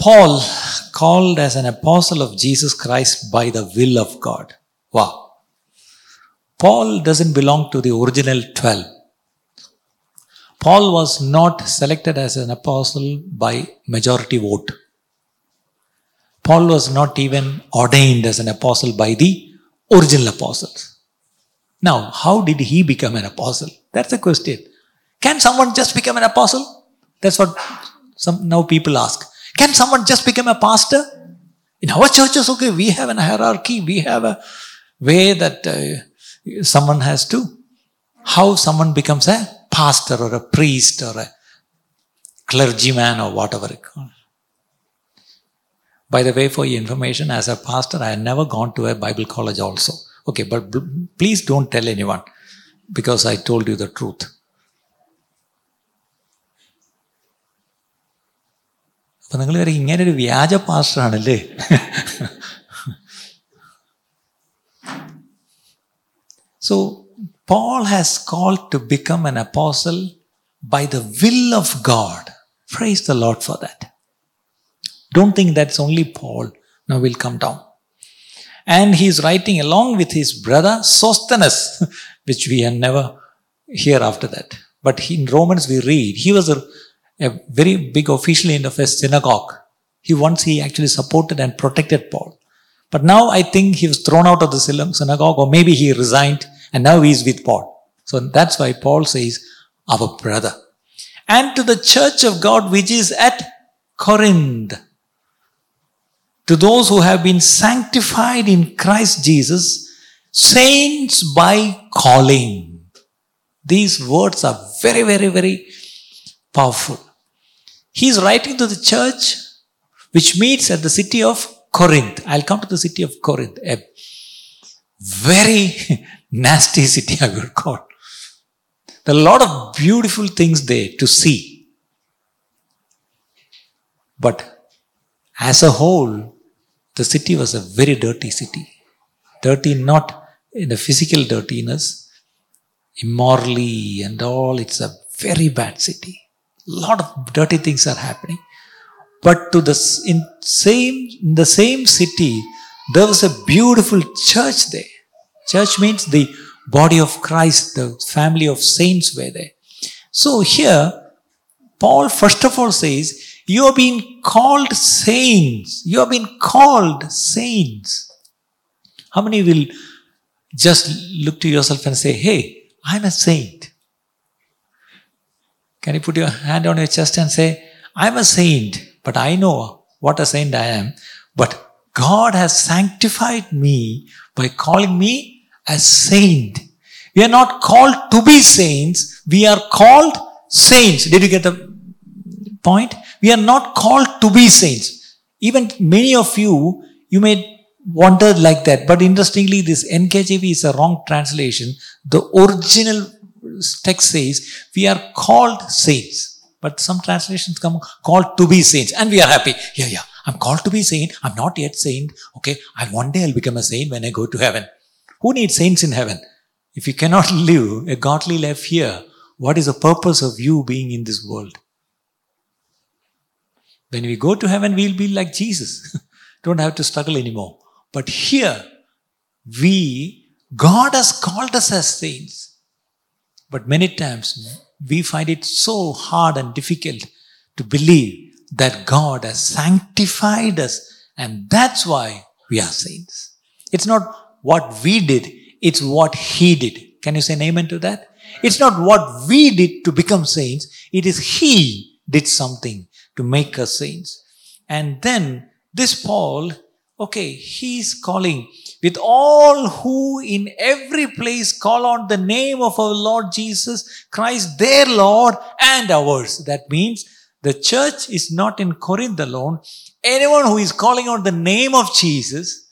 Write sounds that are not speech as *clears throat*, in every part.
Paul called as an apostle of Jesus Christ by the will of God. Wow. Paul doesn't belong to the original 12. Paul was not selected as an apostle by majority vote. Paul was not even ordained as an apostle by the original apostles. Now, how did he become an apostle? That's the question. Can someone just become an apostle? That's what some now people ask. Can someone just become a pastor? In our churches, okay, we have a hierarchy, we have a way that uh, someone has to. How someone becomes a pastor or a priest or a clergyman or whatever it calls. By the way, for your information, as a pastor, I have never gone to a Bible college also. Okay, but please don't tell anyone because I told you the truth. അപ്പൊ നിങ്ങൾ വരെ ഇങ്ങനെ ഒരു വ്യാജ പാസ്റ്ററാണല്ലേ so Paul has called to become an apostle by the will of God. Praise the Lord for that. Don't think that's only Paul. Now we'll come down. And he's writing along with his brother Sosthenes, *laughs* which we have never hear after that. But in Romans we read, he was a, a very big official in a synagogue. He once he actually supported and protected Paul. But now I think he was thrown out of the synagogue, or maybe he resigned and now he is with Paul. So that's why Paul says, our brother. And to the church of God which is at Corinth, to those who have been sanctified in Christ Jesus, saints by calling. These words are very, very, very powerful. He is writing to the church which meets at the city of Corinth. I'll come to the city of Corinth, a very *laughs* nasty city, I would call. There are a lot of beautiful things there to see. But as a whole, the city was a very dirty city. Dirty not in a physical dirtiness, immorally and all. It's a very bad city. Lot of dirty things are happening. But to the in same in the same city, there was a beautiful church there. Church means the body of Christ, the family of saints were there. So here, Paul first of all says, You have been called saints. You have been called saints. How many will just look to yourself and say, Hey, I'm a saint? Can you put your hand on your chest and say, I'm a saint, but I know what a saint I am. But God has sanctified me by calling me a saint. We are not called to be saints, we are called saints. Did you get the point? We are not called to be saints. Even many of you, you may wonder like that. But interestingly, this NKJV is a wrong translation. The original text says, we are called saints. But some translations come called to be saints. And we are happy. Yeah, yeah. I'm called to be saint. I'm not yet saint. Okay. I one day I'll become a saint when I go to heaven. Who needs saints in heaven? If you cannot *laughs* live a godly life here, what is the purpose of you being in this world? When we go to heaven, we'll be like Jesus. *laughs* Don't have to struggle anymore. But here, we, God has called us as saints. But many times, we find it so hard and difficult to believe that God has sanctified us. And that's why we are saints. It's not what we did, it's what He did. Can you say amen to that? It's not what we did to become saints, it is He did something to make us saints. And then this Paul, okay, he's calling with all who in every place call on the name of our Lord Jesus Christ, their Lord and ours. That means the church is not in Corinth alone. Anyone who is calling on the name of Jesus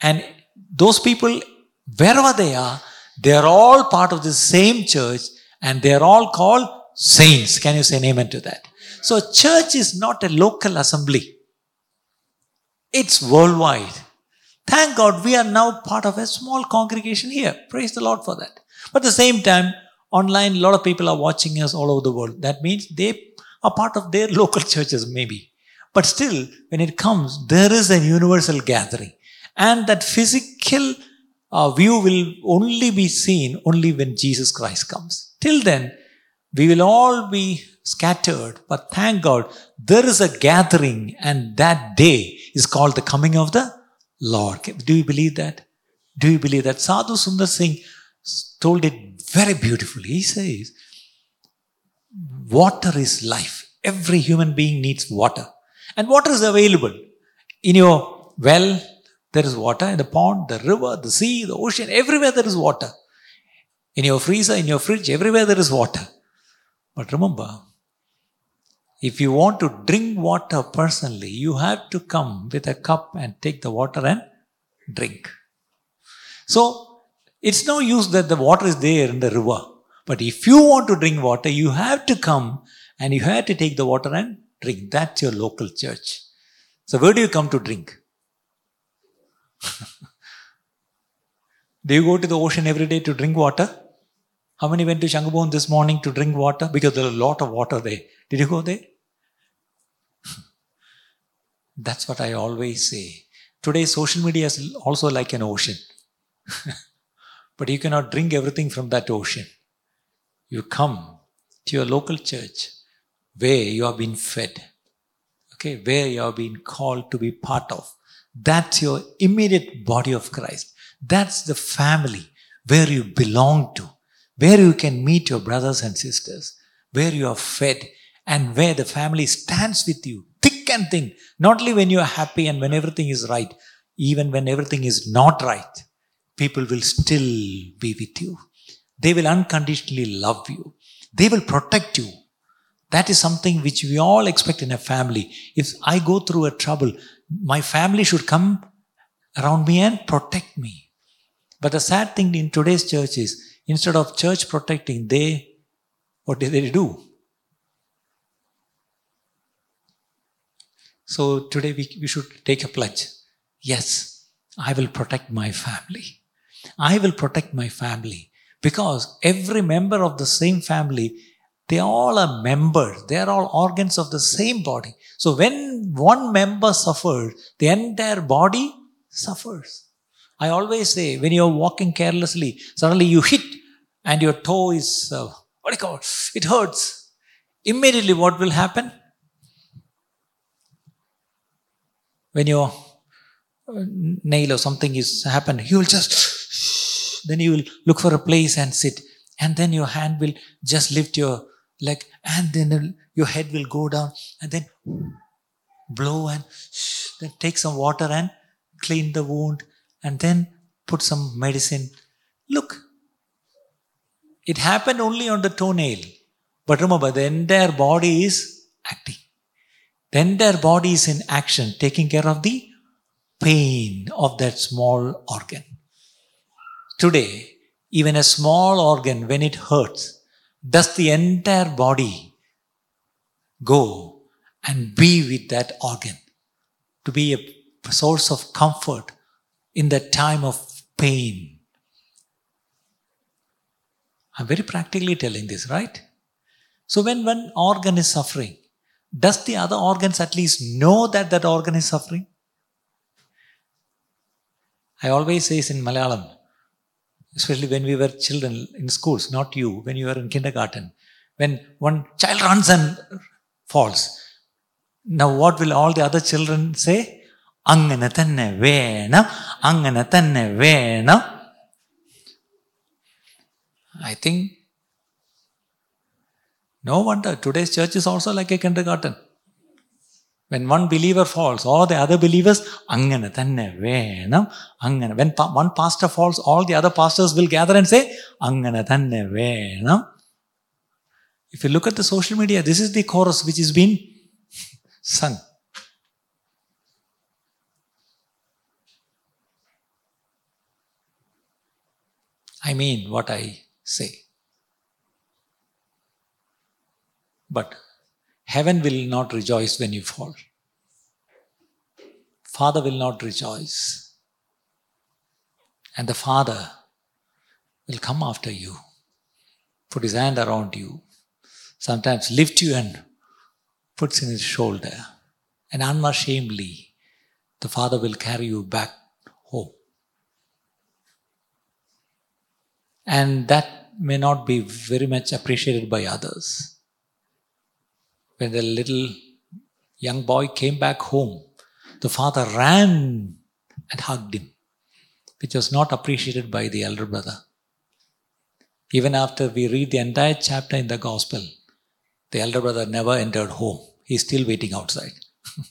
and those people, wherever they are, they are all part of the same church and they are all called saints. Can you say amen to that? So, church is not a local assembly, it's worldwide. Thank God we are now part of a small congregation here. Praise the Lord for that. But at the same time, online, a lot of people are watching us all over the world. That means they are part of their *laughs* local churches, maybe. But still, when it comes, there is a universal gathering. And that physical uh, view will only be seen only when Jesus Christ comes. Till then, we will all be scattered. But thank God, there is a gathering, and that day is called the coming of the Lord. Do you believe that? Do you believe that? Sadhu Sundar Singh told it very beautifully. He says, Water is life. Every human being needs water. And water is available. In your well, there is water. In the pond, the river, the sea, the ocean, everywhere there is water. In your freezer, in your fridge, everywhere there is water. But remember, if you want to drink water personally, you have to come with a cup and take the water and drink. So, it's no use that the water is there in the river. But if you want to drink water, you have to come and you have to take the water and drink. That's your local church. So, where do you come to drink? *laughs* do you go to the ocean every day to drink water? How many went to Shangubon this morning to drink water? Because there's a lot of water there. Did you go there? *laughs* That's what I always say. Today, social media is also like an ocean. *laughs* but you cannot drink everything from that ocean. You come to your local church where you have been fed, okay, where you have been called to be part of. That's your immediate body of Christ. That's the family where you belong to, where you can meet your brothers and sisters, where you are fed, and where the family stands with you, thick and thin, not only when you are happy and when everything is right, even when everything is not right, people will still be with you. They will unconditionally love you. They will protect you. That is something which we all expect in a family. If I go through a trouble, my family should come around me and protect me. But the sad thing in today's church is instead of church protecting, they, what did they do? So today we, we should take a pledge. Yes, I will protect my family. I will protect my family because every member of the same family, they all are members. They are all organs of the same body. So when one member suffers, the entire body suffers. I always say when you're walking carelessly, suddenly you hit and your toe is, uh, what do you call it? It hurts. Immediately what will happen? When your uh, nail or something is happened, you will just then you will look for a place and sit. And then your hand will just lift your leg and then your head will go down and then blow and then take some water and clean the wound and then put some medicine. It happened only on the toenail. But remember, the entire body is acting. The entire body is in action, taking care of the pain of that small organ. Today, even a small organ, when it hurts, does the entire body go and be with that organ to be a source of comfort in that time of pain? I'm very practically telling this, right? So when one organ is suffering, does the other organs at least know that that organ is suffering? I always say in Malayalam, especially when we were children in schools, not you, when you were in kindergarten, when one child runs and falls. Now, what will all the other children say? അങ്ങനെ തന്നെ വേണം അങ്ങനെ തന്നെ വേണം I think no wonder today's church is also like a kindergarten. When one believer falls, all the other believers, angana tanne venam, angana. When one pastor falls, all the other pastors will gather and say, angana tanne venam. If you look at the social media, this is the chorus which is being sung. I mean what I say. But Heaven will not rejoice when you fall. Father will not rejoice. And the Father will come after you, put his hand around you, sometimes lift you and puts in his shoulder and unashamedly, the Father will carry you back home. And that may not be very much appreciated by others. When the little young boy came back home, the father ran and hugged him, which was not appreciated by the elder brother. Even after we read the entire chapter in the gospel, the elder brother never entered home. He's still waiting outside. *laughs*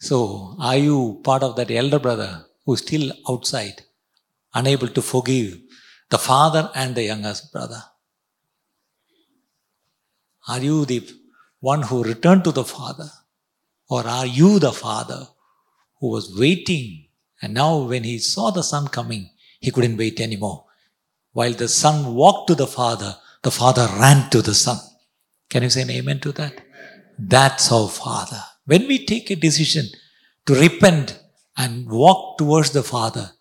so, are you part of that elder brother who's still outside, unable to forgive the father and the youngest brother? Are you the one who returned to the father? Or are you the father who was waiting and now when he saw the son coming, he couldn't wait anymore? While the son walked to the father, the father ran to the son. Can you say an amen to that? That's our father. When we take a decision to repent and walk towards the father,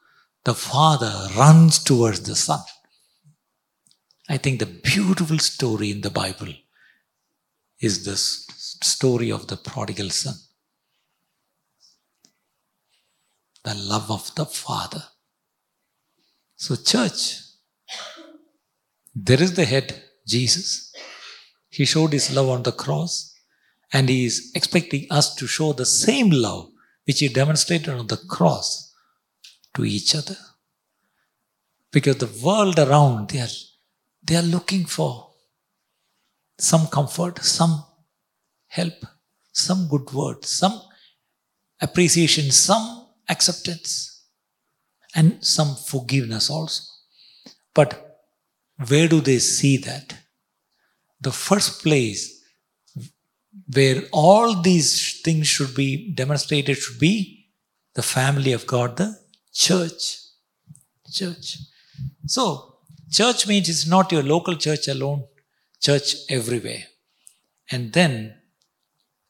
the father runs towards the son. I think the beautiful story in the Bible is the story of the prodigal son. The love of the father. So, church, there is the head, Jesus. He showed his love on the cross, and he is expecting us to show the same love which he demonstrated on the cross to each other. Because the world around, they are, they are looking for some comfort, some help, some good word, some appreciation, some acceptance, and some forgiveness also. But where do they see that? The first place where all these things should be demonstrated should be the family of God, the church. Church. So, church means it's not your local church alone, church everywhere. And then,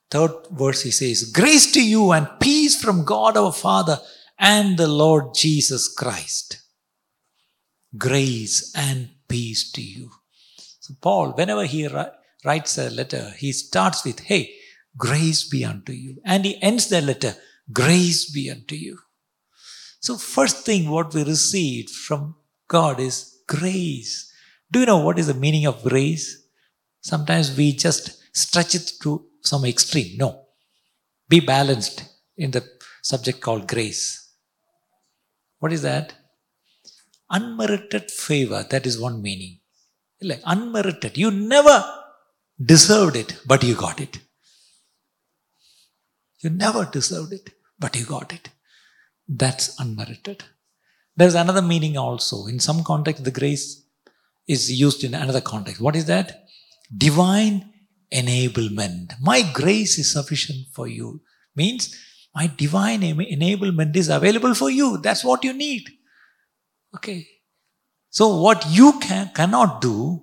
third verse he says, Grace to you and peace from God our Father and the Lord Jesus Christ. Grace and peace to you. So, Paul, whenever he writes a letter, he starts with, Hey, grace be unto you. And he ends the letter, Grace be unto you. So, first thing what we received from God is grace. Do you know what is the meaning of grace? Sometimes we just stretch it to some extreme. No. Be balanced in the subject called grace. What is that? Unmerited favor. That is one meaning. Like unmerited. You never deserved it, but you got it. You never deserved it, but you got it. That's unmerited. There's another meaning also. In some context, the grace is used in another context. What is that? Divine enablement. My grace is sufficient for you. Means my divine enablement is available for you. That's what you need. Okay. So what you can, cannot do,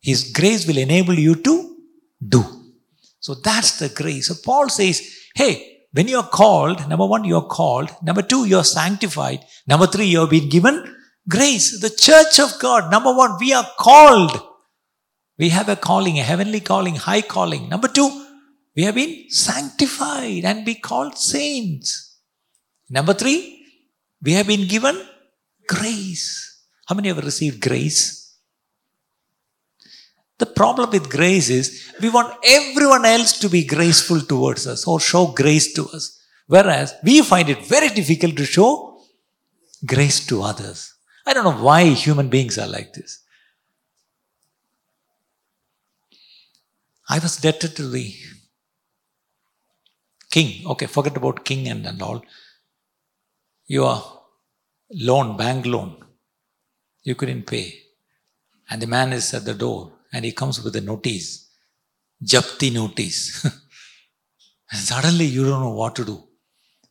His grace will enable you to do. So that's the grace. So Paul says, hey, when you are called, number one, you are called. Number two, you are sanctified. Number three, you have been given grace. The church of God, number one, we are called. We have a calling, a heavenly calling, high calling. Number two, we have been sanctified and be called saints. Number three, we have been given grace. How many have received grace? The problem with grace is we want everyone else to be graceful towards us or show grace to us. Whereas we find it very difficult to show grace to others. I don't know why human beings are like this. I was debted to the king. Okay, forget about king and, and all. Your loan, bank loan, you couldn't pay. And the man is at the door and he comes with a notice, Japti notice. *laughs* and suddenly you don't know what to do.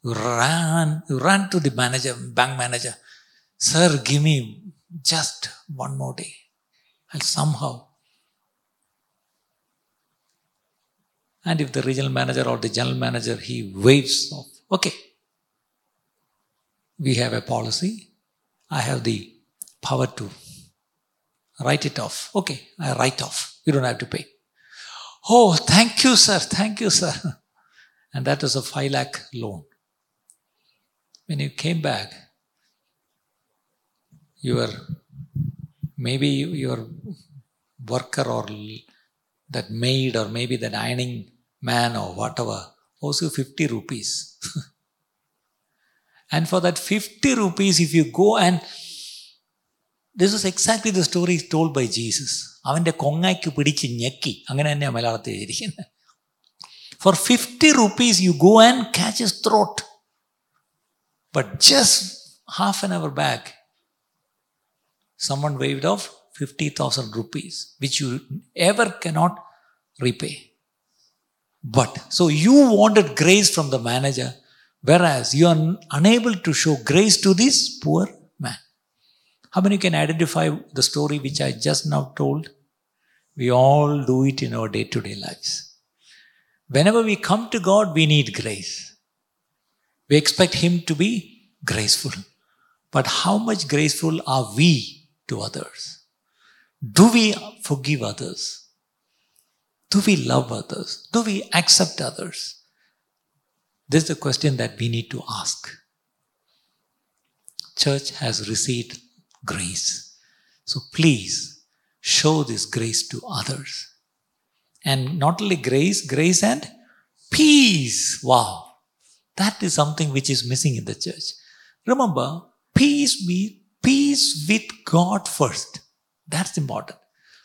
You ran, you ran to the manager, bank manager. Sir, give me just one more day. I'll somehow And if the regional manager or the general manager, he waves off, okay, we have a policy. I have the power to write it off. Okay, I write off. You don't have to pay. Oh, thank you, sir. Thank you, sir. *laughs* And that was a 5 lakh loan. When you came back, you your maybe your worker or that maid or maybe that ironing man or whatever owes you 50 rupees. *laughs* and for that 50 rupees, if you go and this was exactly the story told by Jesus. അവൻ്റെ കൊങ്ങയ്ക്ക് പിടിച്ച് ഞെക്കി അങ്ങനെ തന്നെയാണ് മലയാളത്തിൽ എഴുതിയിരിക്കുന്നത് four fifty rupees you go and catch S throat but just half an hour back someone waived off 50,000 rupees, which you ever cannot repay. But, so you wanted grace from the manager, whereas you are unable to show grace to this poor man. how many can identify the story which I just now told? We all do it in our day to day lives. Whenever we come to God, we need grace. We expect Him to be graceful. But how much graceful are we to others? Do we forgive others? Do we love others? Do we accept others? This is the question that we need to ask. Church has received grace. So please show this grace to others. And not only grace, grace and peace. Wow. That is something which is missing in the church. Remember, peace be peace with God first. That's important.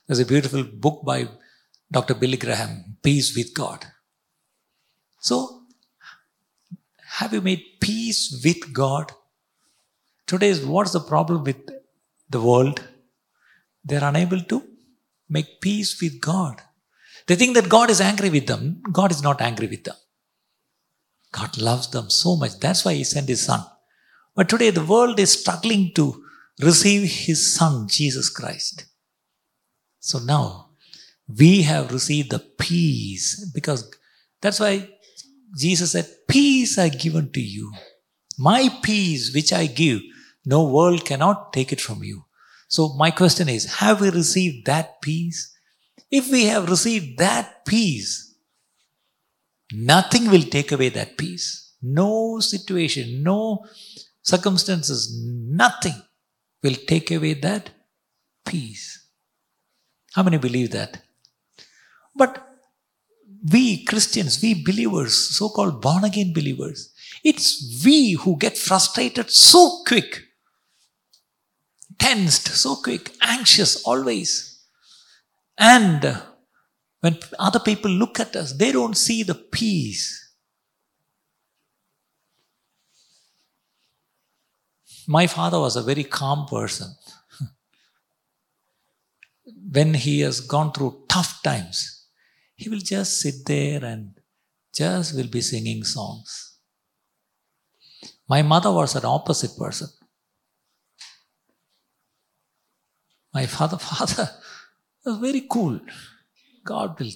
There's a beautiful book by Dr. Billy Graham, Peace with God. So, have you made peace with God? Today, what's the problem with the world? They're unable to make peace with God. They think that God is angry with them. God is not angry with them. God loves them so much. That's why He sent His Son. But today, the world is struggling to receive His Son, Jesus Christ. So now, we have received the peace because that's why Jesus said, Peace I given to you. My peace which I give, no world cannot take it from you. So my question is, have we received that peace? If we have received that peace, nothing will take away that peace. No situation, no circumstances, nothing will take away that peace. How many believe that? But we Christians, we believers, so called born again believers, it's we who get frustrated so quick, tensed so quick, anxious always. And when other people look at us, they don't see the peace. My father was a very calm person. *laughs* when he has gone through tough times, he will just sit there and just will be singing songs. My mother was an opposite person. My father, father *laughs* was very cool. God will,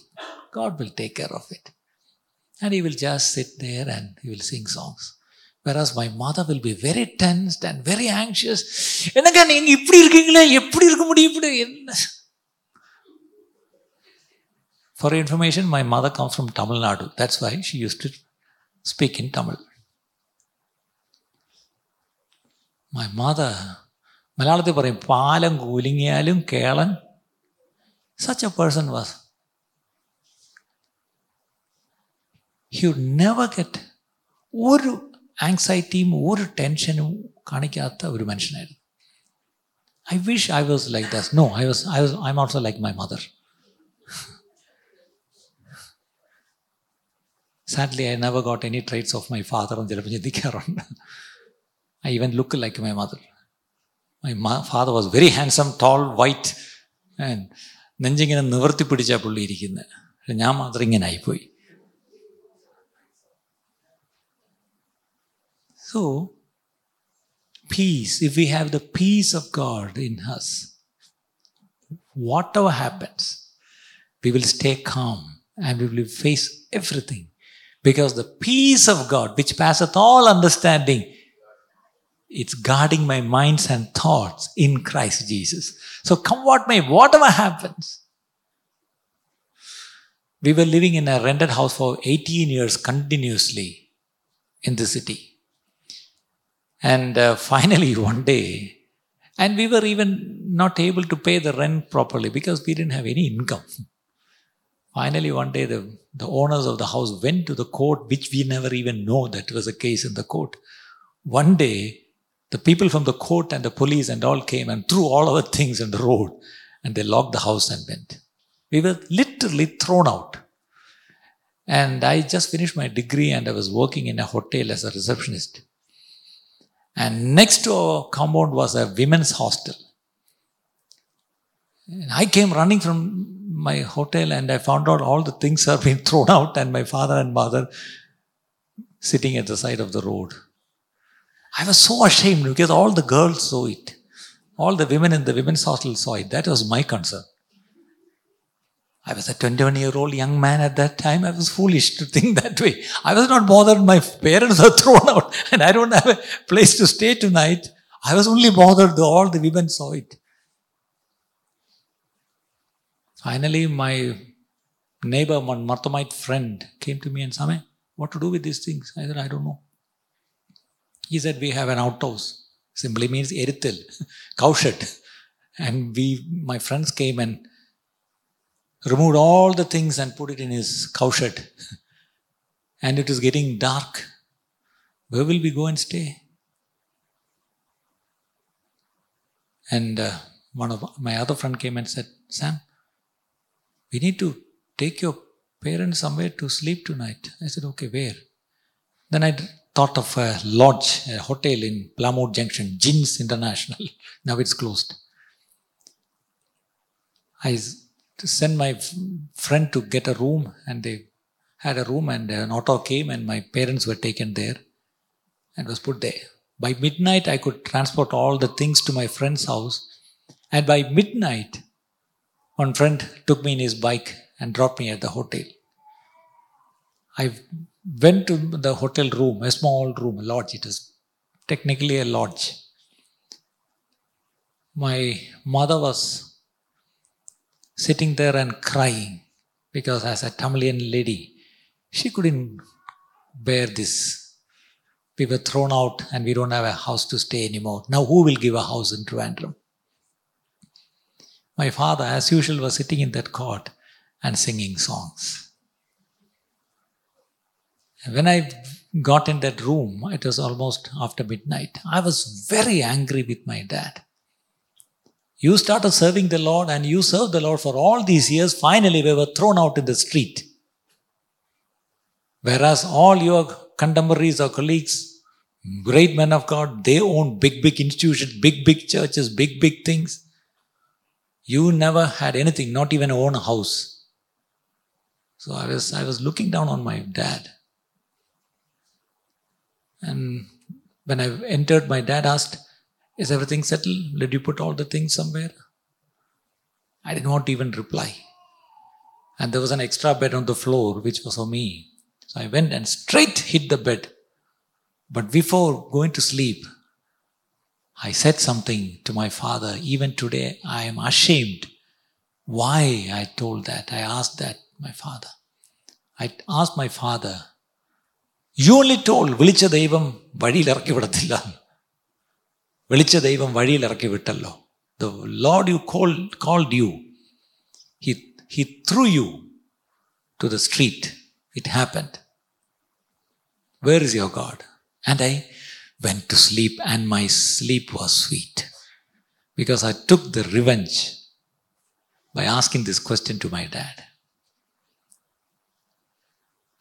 God will take care of it. And he will just sit there and he will sing songs. Whereas my mother will be very tensed and very anxious. என்னங்க நீங்க இப்படி இருக்கீங்களே எப்படி இருக்க முடியும் இப்படி என்ன For your information, my mother comes from Tamil Nadu. That's why she used to speak in Tamil. My mother, മലയാളത്തിൽ പറയും പാലം കൂലിങ്ങിയാലും Kelan such a person was. He would never get ഒരു ആങ്സൈറ്റിയും ഒരു ടെൻഷനും കാണിക്കാത്ത ഒരു മനുഷ്യനായിരുന്നു I wish I was like thus no I was I was I am also like my mother sadly I never got any traits of my father എന്ന് ചിലപ്പോൾ ചിന്തിക്കാറുണ്ട് I even look like my mother my father was very handsome toll white and നെഞ്ചിങ്ങനെ നിവർത്തി പിടിച്ചാൽ പുള്ളി ഇരിക്കുന്നത് ഞാൻ മാത്രം ഇങ്ങനെ ആയിപ്പോയി so peace, if we have the peace of God in us, whatever happens, we will stay calm and we will face everything. Because the peace of God, which passeth all understanding, it's guarding my minds and thoughts in Christ Jesus. So come what may, whatever happens, We were living in a rented house for 18 years continuously in the city. And uh, *laughs* finally, one day, and we were even not able to pay the rent properly because we didn't have any income. Finally, one day, the, the owners of the house went to the court, which we never even know that was a case in the court. One day, the people from the court and the police and all came and threw all our things in the road and they locked the house and went. We were literally thrown out. And I just finished my degree and I was working in a hotel as a receptionist. And next to our compound was a women's hostel. And I came running from my hotel and I found out all the things *laughs* have been thrown out and my father and mother sitting at the side of the road. I was so ashamed because all the girls saw it. All the women in the women's hostel saw it. That was my concern. I was a 21 year old young man at that time. I was foolish to think *laughs* that way. I was not bothered. My parents were *laughs* thrown out and I don't have a place to stay tonight. I was only bothered though all the women saw it. Finally, my neighbor, one Marthomite friend, came to me and said, What to do with these things? I said, I don't know. He said, We have an outhouse. Simply means erithil, *laughs* cowshed. And we, my friends came and removed all the things and put it in his cowshed. *laughs* and it is getting dark. Where will we go and stay? And uh, one of my other friend came and said, Sam, we need to take your parents somewhere to sleep tonight. I said, okay, where? Then I thought of a lodge, a hotel in Plamoodu Junction, Jins International. *laughs* now it's closed. I sent my friend to get a room and they had a room and an auto came and my parents were taken there and was put there. By midnight, I could transport all the things to my friend's house. And by midnight, one friend took me in his bike and dropped me at the hotel. I went to the hotel room, a small room, a lodge. It is technically a lodge. My mother was sitting there and crying because, as a Tamilian lady, she couldn't bear this. We were thrown out and we don't have a house to stay anymore. Now, who will give a house in Trivandrum? My father, as usual, was sitting in that court and singing songs. When I got in that room, it was almost after midnight. I was very angry with my dad. You started serving the Lord and you served the Lord for all these years. Finally, we were thrown out in the street. Whereas all your contemporaries or colleagues, great men of God, they own big, big institutions, big, big churches, big, big things. You never had anything, not even own house. So I was, I was looking down on my dad. And when I entered, my dad asked, Is everything settled? Did you put all the things somewhere? I did not even reply. And there was an extra bed on the floor, which was for me. So I went and straight hit the bed. But before going to sleep, I said something to my father. Even today, I am ashamed why I told that. I asked that my father. I asked my father, you only toll വിളിച്ച ദൈവം വഴിയിൽ ഇറക്കി വിടത്തില്ല വിളിച്ച ദൈവം വഴിയിൽ ഇറക്കി വിട്ടല്ലോ the lord you call called you he he threw you to the street it happened where is your god and I went to sleep, and my sleep was sweet because I took the revenge by asking this question to my dad.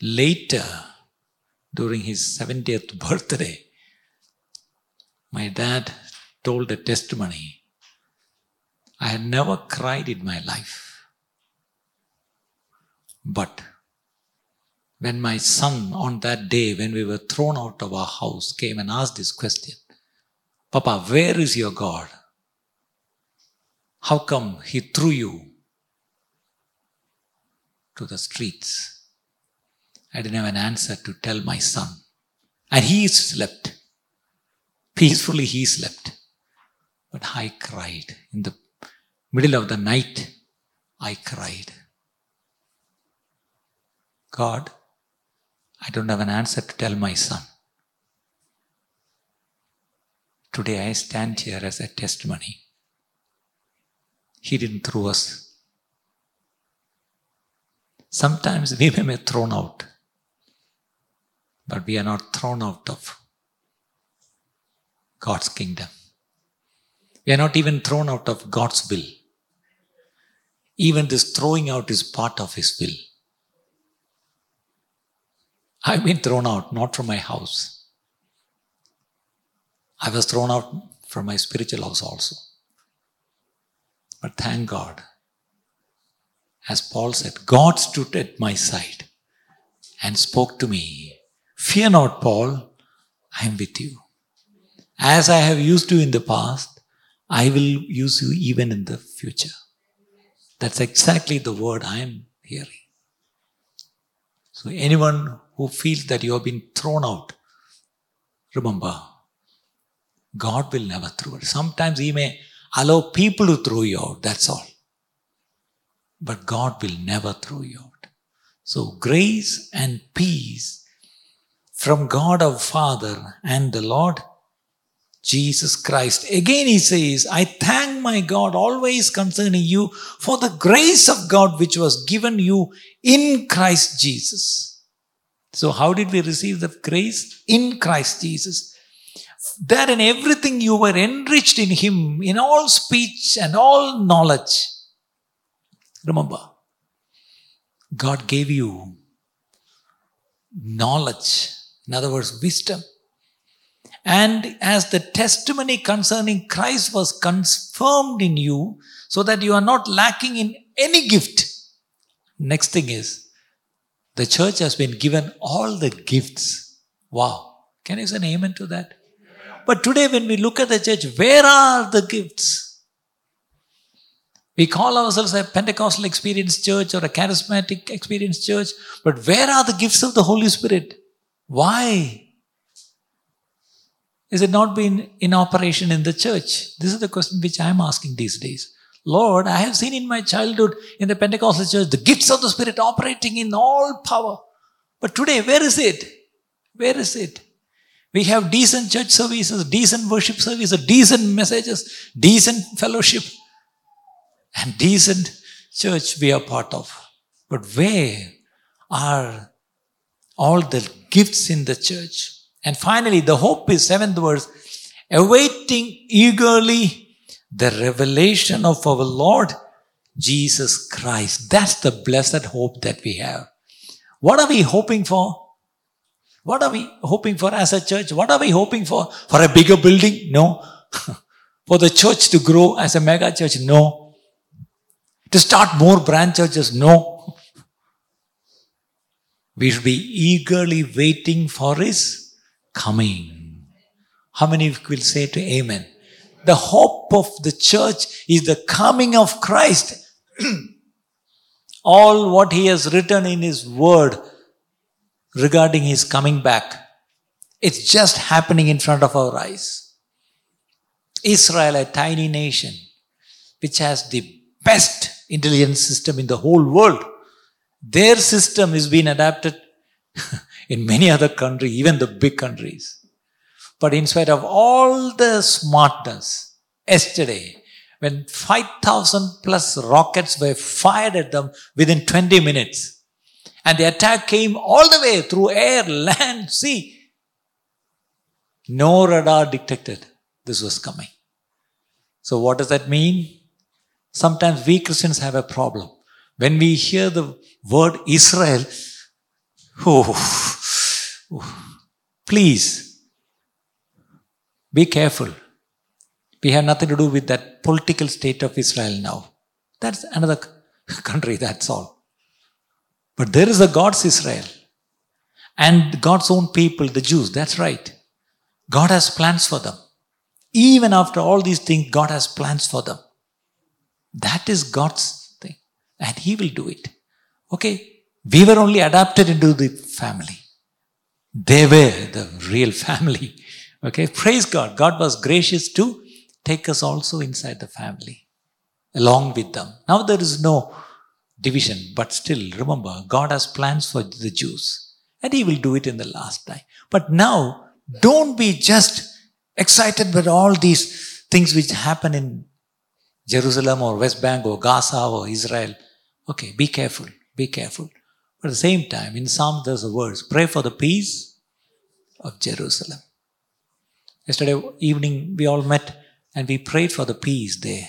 Later, during his 70th birthday, my dad told a testimony. I had never cried in my life. But when my son, on that day, when we were thrown out of our house, came and asked this question Papa, where is your God? How come he threw you to the streets? I didn't have an answer to tell my son. And he slept. Peacefully, he slept. But I cried. In the middle of the night, I cried. God, I don't have an answer to tell my son. Today I stand here as a testimony. He didn't throw us. Sometimes we may be thrown out, but we are not thrown out of God's kingdom. We are not even thrown out of God's will. Even this throwing out is part of His will. I've been thrown out, not from my house. I was thrown out from my spiritual house also. But thank God, as Paul said, God stood at my side and spoke to me Fear not, Paul, I am with you. As I have used you in the past, I will use you even in the future. That's exactly the word I am hearing. So, anyone who feels that you have been thrown out, remember, God will never throw it. Sometimes He may allow people to throw you out, that's all. But God will never throw you out. So, grace and peace from God our Father and the Lord Jesus Christ. Again, he says, I thank my God always concerning you for the grace of God which was given you in Christ Jesus. So, how did we receive the grace? In Christ Jesus. That in everything you were enriched in Him, in all speech and all knowledge. Remember, God gave you knowledge, in other words, wisdom. And as the testimony concerning Christ was confirmed in you, so that you are not lacking in any gift. Next thing is, the church has been given all the gifts. Wow. Can you say amen to that? But today, when we look at the church, where are the gifts? We call ourselves a Pentecostal experience church or a charismatic experience church, but where are the gifts of the Holy Spirit? Why? Is it not been in operation in the church? This is the question which I am asking these days. Lord, I have seen in my childhood in the Pentecostal church the gifts of the Spirit operating in all power. But today, where is it? Where is it? We have decent church services, decent worship services, decent messages, decent fellowship, and decent church we are part of. But where are all the gifts in the church? And finally, the hope is seventh verse, awaiting eagerly the revelation of our Lord Jesus Christ. That's the blessed hope that we have. What are we hoping for? What are we hoping for as a church? What are we hoping for? For a bigger building? No. *laughs* for the church to grow as a mega church? No. To start more branch churches? No. We should be eagerly waiting for His coming. How many of you will say to Amen? The hope of the church is the coming of Christ. *clears throat* All what He has written in His Word regarding His coming back, it's just happening in front of our eyes. Israel, a tiny nation, which has the best intelligence system in the whole world, their system is being adapted *laughs* in many other countries, even the big countries. But in spite of all the smartness, yesterday, when 5,000 plus rockets were fired at them within 20 minutes, and the attack came all the way through air, land, sea, no radar detected this was coming. So, what does that mean? Sometimes we Christians have a problem. When we hear the word Israel, oh, Please be careful. We have nothing to do with that political state of Israel now. That's another *laughs* country, that's all. But there is a God's Israel and God's own people, the Jews. That's right. God has plans for them. Even after all these things, God has plans for them. That is God's. And He will do it. Okay. We were only adapted into the family. They were the real *laughs* family. Okay, praise God. God was gracious to take us also inside the family along with them. Now there is no division. But still, remember, God has plans for the Jews. And He will do it in the last time. But now, don't be just excited with all these things which happen in Jerusalem or West Bank or Gaza or Israel. Okay, be careful, be careful. But at the same time, in Psalm there's a verse pray for the peace of Jerusalem. Yesterday evening, we all met and we prayed for the peace there.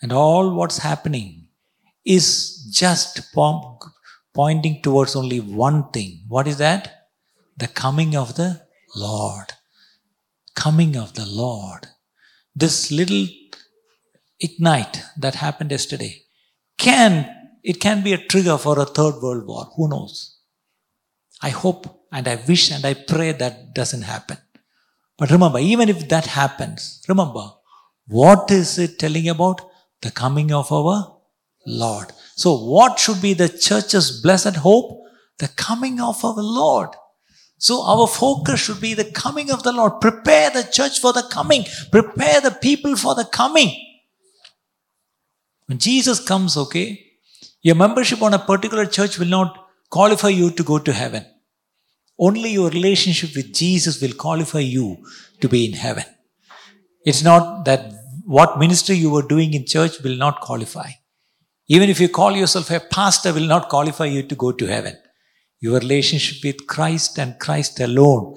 And all what's happening is just po- pointing towards only one thing. What is that? The coming of the Lord. Coming of the Lord. This little ignite that happened yesterday can it can be a trigger for a third world war. Who knows? I hope and i wish and i pray that doesn't happen. But remember even if that happens remember what is it telling about? The coming of our lord. So what should be the church's blessed hope? The coming of our lord. So our focus should be the coming of the Lord. Prepare the church for the coming. Prepare the people for the coming. When Jesus comes, okay, your membership on a particular church will not qualify you to go to heaven. Only your relationship with Jesus will qualify you to be in heaven. It's not that what ministry you were doing in church will not qualify. Even if you call yourself a pastor, will not qualify you to go to heaven. Your relationship with Christ and Christ alone